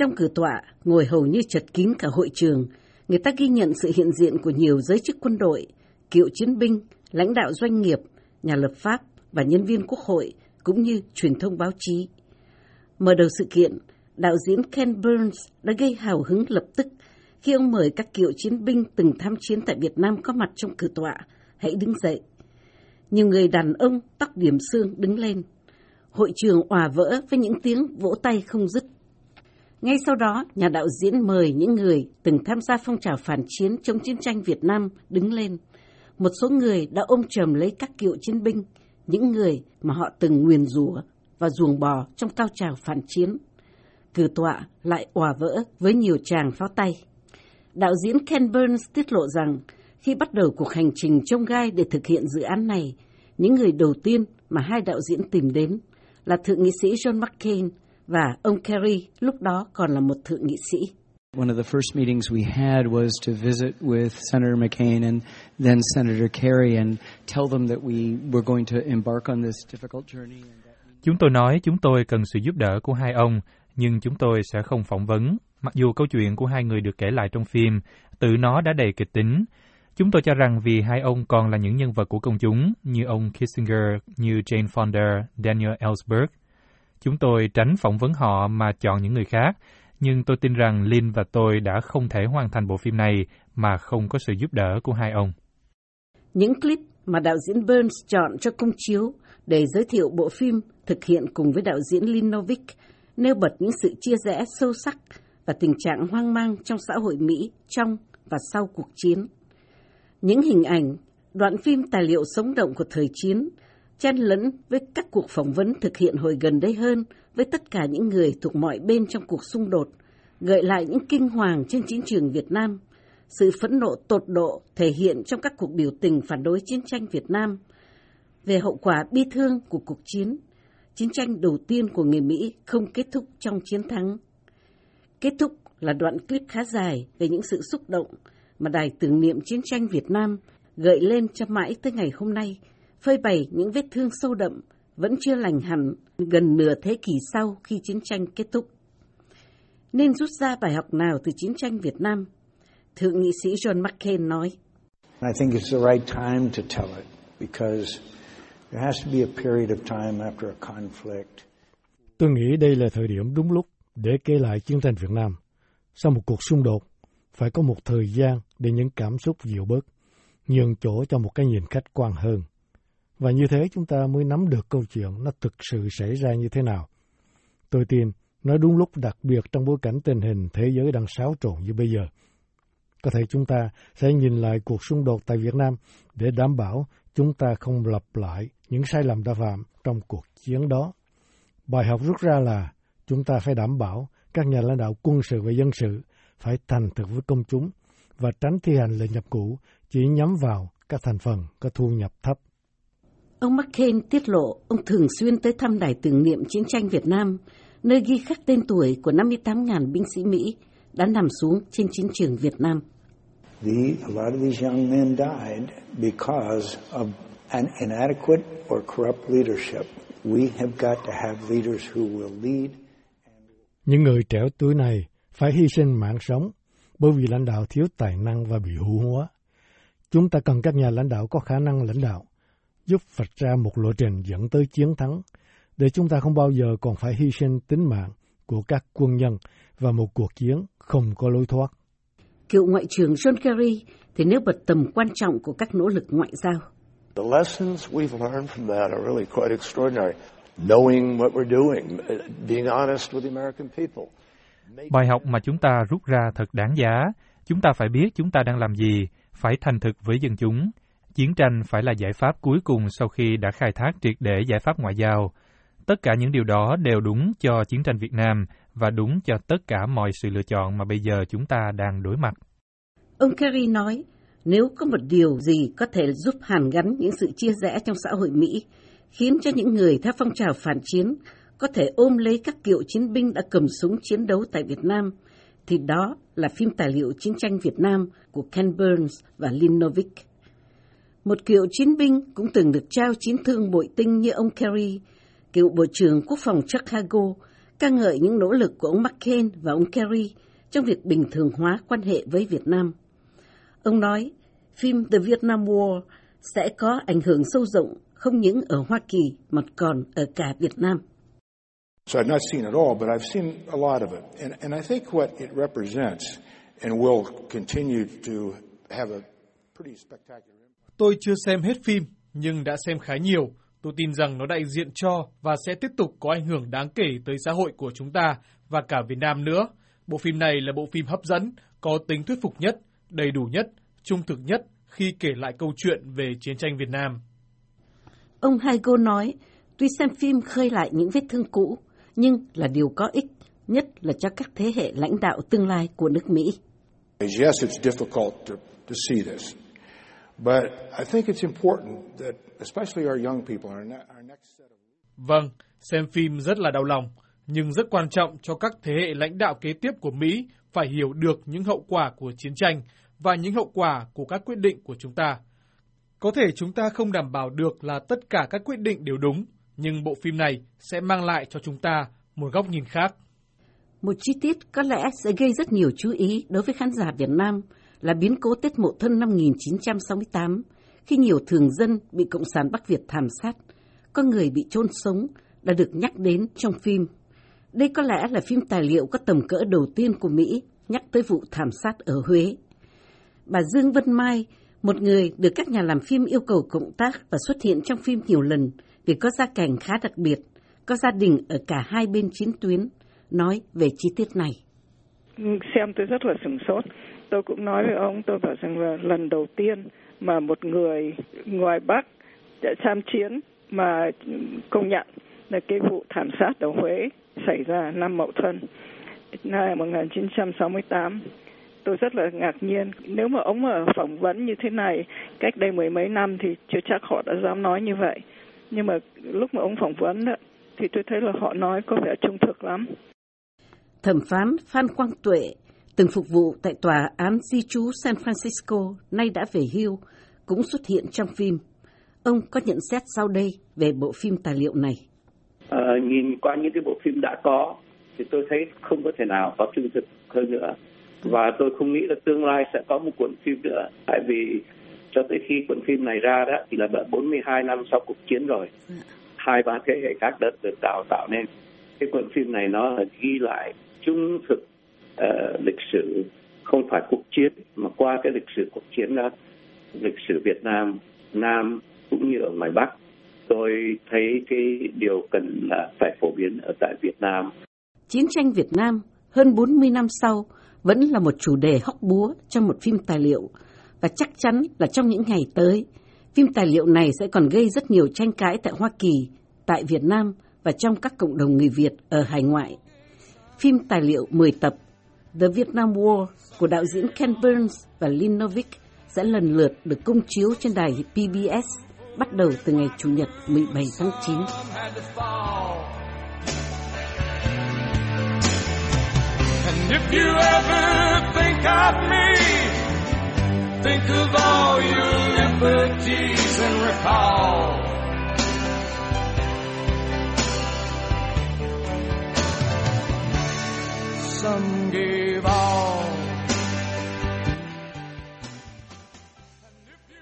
Trong cử tọa, ngồi hầu như chật kín cả hội trường, người ta ghi nhận sự hiện diện của nhiều giới chức quân đội, cựu chiến binh, lãnh đạo doanh nghiệp, nhà lập pháp và nhân viên quốc hội, cũng như truyền thông báo chí. Mở đầu sự kiện, đạo diễn Ken Burns đã gây hào hứng lập tức khi ông mời các cựu chiến binh từng tham chiến tại Việt Nam có mặt trong cử tọa, hãy đứng dậy. Nhiều người đàn ông tóc điểm xương đứng lên. Hội trường òa vỡ với những tiếng vỗ tay không dứt. Ngay sau đó, nhà đạo diễn mời những người từng tham gia phong trào phản chiến chống chiến tranh Việt Nam đứng lên. Một số người đã ôm chầm lấy các cựu chiến binh, những người mà họ từng nguyền rủa và ruồng bò trong cao trào phản chiến. Cử tọa lại òa vỡ với nhiều tràng pháo tay. Đạo diễn Ken Burns tiết lộ rằng khi bắt đầu cuộc hành trình trông gai để thực hiện dự án này, những người đầu tiên mà hai đạo diễn tìm đến là thượng nghị sĩ John McCain và ông Kerry lúc đó còn là một thượng nghị sĩ. One of the first meetings we had was to visit with Senator McCain and then Senator Kerry and tell them that we were going to embark on this difficult journey. Chúng tôi nói chúng tôi cần sự giúp đỡ của hai ông, nhưng chúng tôi sẽ không phỏng vấn, mặc dù câu chuyện của hai người được kể lại trong phim, tự nó đã đầy kịch tính. Chúng tôi cho rằng vì hai ông còn là những nhân vật của công chúng, như ông Kissinger, như Jane Fonda, Daniel Ellsberg, Chúng tôi tránh phỏng vấn họ mà chọn những người khác, nhưng tôi tin rằng Lin và tôi đã không thể hoàn thành bộ phim này mà không có sự giúp đỡ của hai ông. Những clip mà đạo diễn Burns chọn cho công chiếu để giới thiệu bộ phim thực hiện cùng với đạo diễn Lin Novick nêu bật những sự chia rẽ sâu sắc và tình trạng hoang mang trong xã hội Mỹ trong và sau cuộc chiến. Những hình ảnh, đoạn phim tài liệu sống động của thời chiến chen lẫn với các cuộc phỏng vấn thực hiện hồi gần đây hơn với tất cả những người thuộc mọi bên trong cuộc xung đột, gợi lại những kinh hoàng trên chiến trường Việt Nam, sự phẫn nộ tột độ thể hiện trong các cuộc biểu tình phản đối chiến tranh Việt Nam, về hậu quả bi thương của cuộc chiến, chiến tranh đầu tiên của người Mỹ không kết thúc trong chiến thắng. Kết thúc là đoạn clip khá dài về những sự xúc động mà Đài tưởng niệm chiến tranh Việt Nam gợi lên cho mãi tới ngày hôm nay phơi bày những vết thương sâu đậm vẫn chưa lành hẳn gần nửa thế kỷ sau khi chiến tranh kết thúc. Nên rút ra bài học nào từ chiến tranh Việt Nam? Thượng nghị sĩ John McCain nói. I think it's the right time to tell it because there has to be a period of time after a conflict. Tôi nghĩ đây là thời điểm đúng lúc để kể lại chiến tranh Việt Nam. Sau một cuộc xung đột, phải có một thời gian để những cảm xúc dịu bớt, nhường chỗ cho một cái nhìn khách quan hơn. Và như thế chúng ta mới nắm được câu chuyện nó thực sự xảy ra như thế nào. Tôi tin nói đúng lúc đặc biệt trong bối cảnh tình hình thế giới đang xáo trộn như bây giờ. Có thể chúng ta sẽ nhìn lại cuộc xung đột tại Việt Nam để đảm bảo chúng ta không lặp lại những sai lầm đã phạm trong cuộc chiến đó. Bài học rút ra là chúng ta phải đảm bảo các nhà lãnh đạo quân sự và dân sự phải thành thực với công chúng và tránh thi hành lệnh nhập cũ chỉ nhắm vào các thành phần có thu nhập thấp. Ông McCain tiết lộ ông thường xuyên tới thăm đài tưởng niệm chiến tranh Việt Nam, nơi ghi khắc tên tuổi của 58.000 binh sĩ Mỹ đã nằm xuống trên chiến trường Việt Nam. The, a lot of these young men died because of an inadequate or corrupt leadership. We have got to have leaders who will lead. Những người trẻ tuổi này phải hy sinh mạng sống bởi vì lãnh đạo thiếu tài năng và bị hữu hóa. Chúng ta cần các nhà lãnh đạo có khả năng lãnh đạo giúp vạch ra một lộ trình dẫn tới chiến thắng, để chúng ta không bao giờ còn phải hy sinh tính mạng của các quân nhân và một cuộc chiến không có lối thoát. Cựu Ngoại trưởng John Kerry thì nêu bật tầm quan trọng của các nỗ lực ngoại giao. The lessons we've learned from that are really quite extraordinary. Knowing what we're doing, being honest with the American people. Bài học mà chúng ta rút ra thật đáng giá. Chúng ta phải biết chúng ta đang làm gì, phải thành thực với dân chúng, Chiến tranh phải là giải pháp cuối cùng sau khi đã khai thác triệt để giải pháp ngoại giao. Tất cả những điều đó đều đúng cho chiến tranh Việt Nam và đúng cho tất cả mọi sự lựa chọn mà bây giờ chúng ta đang đối mặt. Ông Kerry nói, nếu có một điều gì có thể giúp hàn gắn những sự chia rẽ trong xã hội Mỹ, khiến cho những người theo phong trào phản chiến có thể ôm lấy các cựu chiến binh đã cầm súng chiến đấu tại Việt Nam, thì đó là phim tài liệu chiến tranh Việt Nam của Ken Burns và Lynn Novick. Một cựu chiến binh cũng từng được trao chiến thương bội tinh như ông Kerry, cựu Bộ trưởng Quốc phòng Chicago, ca ngợi những nỗ lực của ông McCain và ông Kerry trong việc bình thường hóa quan hệ với Việt Nam. Ông nói, phim The Vietnam War sẽ có ảnh hưởng sâu rộng không những ở Hoa Kỳ mà còn ở cả Việt Nam. So I've not seen it all, but I've seen a lot of it. And, and I think what it represents and will continue to have a pretty spectacular impact. Tôi chưa xem hết phim, nhưng đã xem khá nhiều. Tôi tin rằng nó đại diện cho và sẽ tiếp tục có ảnh hưởng đáng kể tới xã hội của chúng ta và cả Việt Nam nữa. Bộ phim này là bộ phim hấp dẫn, có tính thuyết phục nhất, đầy đủ nhất, trung thực nhất khi kể lại câu chuyện về chiến tranh Việt Nam. Ông Haigo nói, tuy xem phim khơi lại những vết thương cũ, nhưng là điều có ích, nhất là cho các thế hệ lãnh đạo tương lai của nước Mỹ. Yes, it's difficult to, to see this, but I think it's important that, especially our young people, our, ne- our next set of Vâng, xem phim rất là đau lòng, nhưng rất quan trọng cho các thế hệ lãnh đạo kế tiếp của Mỹ phải hiểu được những hậu quả của chiến tranh và những hậu quả của các quyết định của chúng ta. Có thể chúng ta không đảm bảo được là tất cả các quyết định đều đúng, nhưng bộ phim này sẽ mang lại cho chúng ta một góc nhìn khác. Một chi tiết có lẽ sẽ gây rất nhiều chú ý đối với khán giả Việt Nam là biến cố Tết mộ Thân năm 1968, khi nhiều thường dân bị Cộng sản Bắc Việt thảm sát, có người bị chôn sống đã được nhắc đến trong phim. Đây có lẽ là phim tài liệu có tầm cỡ đầu tiên của Mỹ nhắc tới vụ thảm sát ở Huế. Bà Dương Vân Mai, một người được các nhà làm phim yêu cầu cộng tác và xuất hiện trong phim nhiều lần vì có gia cảnh khá đặc biệt, có gia đình ở cả hai bên chiến tuyến, nói về chi tiết này. Xem tôi rất là sửng sốt. Tôi cũng nói với ông, tôi bảo rằng là lần đầu tiên mà một người ngoài Bắc đã tham chiến mà công nhận là cái vụ thảm sát ở Huế xảy ra năm Mậu Thân năm 1968 tôi rất là ngạc nhiên. Nếu mà ông ở phỏng vấn như thế này cách đây mười mấy năm thì chưa chắc họ đã dám nói như vậy. Nhưng mà lúc mà ông phỏng vấn đó, thì tôi thấy là họ nói có vẻ trung thực lắm. Thẩm phán Phan Quang Tuệ từng phục vụ tại tòa án di trú San Francisco nay đã về hưu cũng xuất hiện trong phim. Ông có nhận xét sau đây về bộ phim tài liệu này. À, nhìn qua những cái bộ phim đã có thì tôi thấy không có thể nào có trung thực hơn nữa và tôi không nghĩ là tương lai sẽ có một cuộn phim nữa tại vì cho tới khi cuộn phim này ra đó thì là 42 năm sau cuộc chiến rồi hai ba thế hệ khác đã được đào tạo nên cái cuộn phim này nó là ghi lại trung thực uh, lịch sử không phải cuộc chiến mà qua cái lịch sử cuộc chiến đó lịch sử Việt Nam Nam cũng như ở ngoài Bắc tôi thấy cái điều cần là phải phổ biến ở tại Việt Nam Chiến tranh Việt Nam hơn 40 năm sau vẫn là một chủ đề hóc búa trong một phim tài liệu và chắc chắn là trong những ngày tới, phim tài liệu này sẽ còn gây rất nhiều tranh cãi tại Hoa Kỳ, tại Việt Nam và trong các cộng đồng người Việt ở hải ngoại. Phim tài liệu 10 tập The Vietnam War của đạo diễn Ken Burns và Lynn Novick sẽ lần lượt được công chiếu trên đài PBS bắt đầu từ ngày Chủ nhật 17 tháng 9. And if you ever think of me, think of all your liberties and recall. Someday.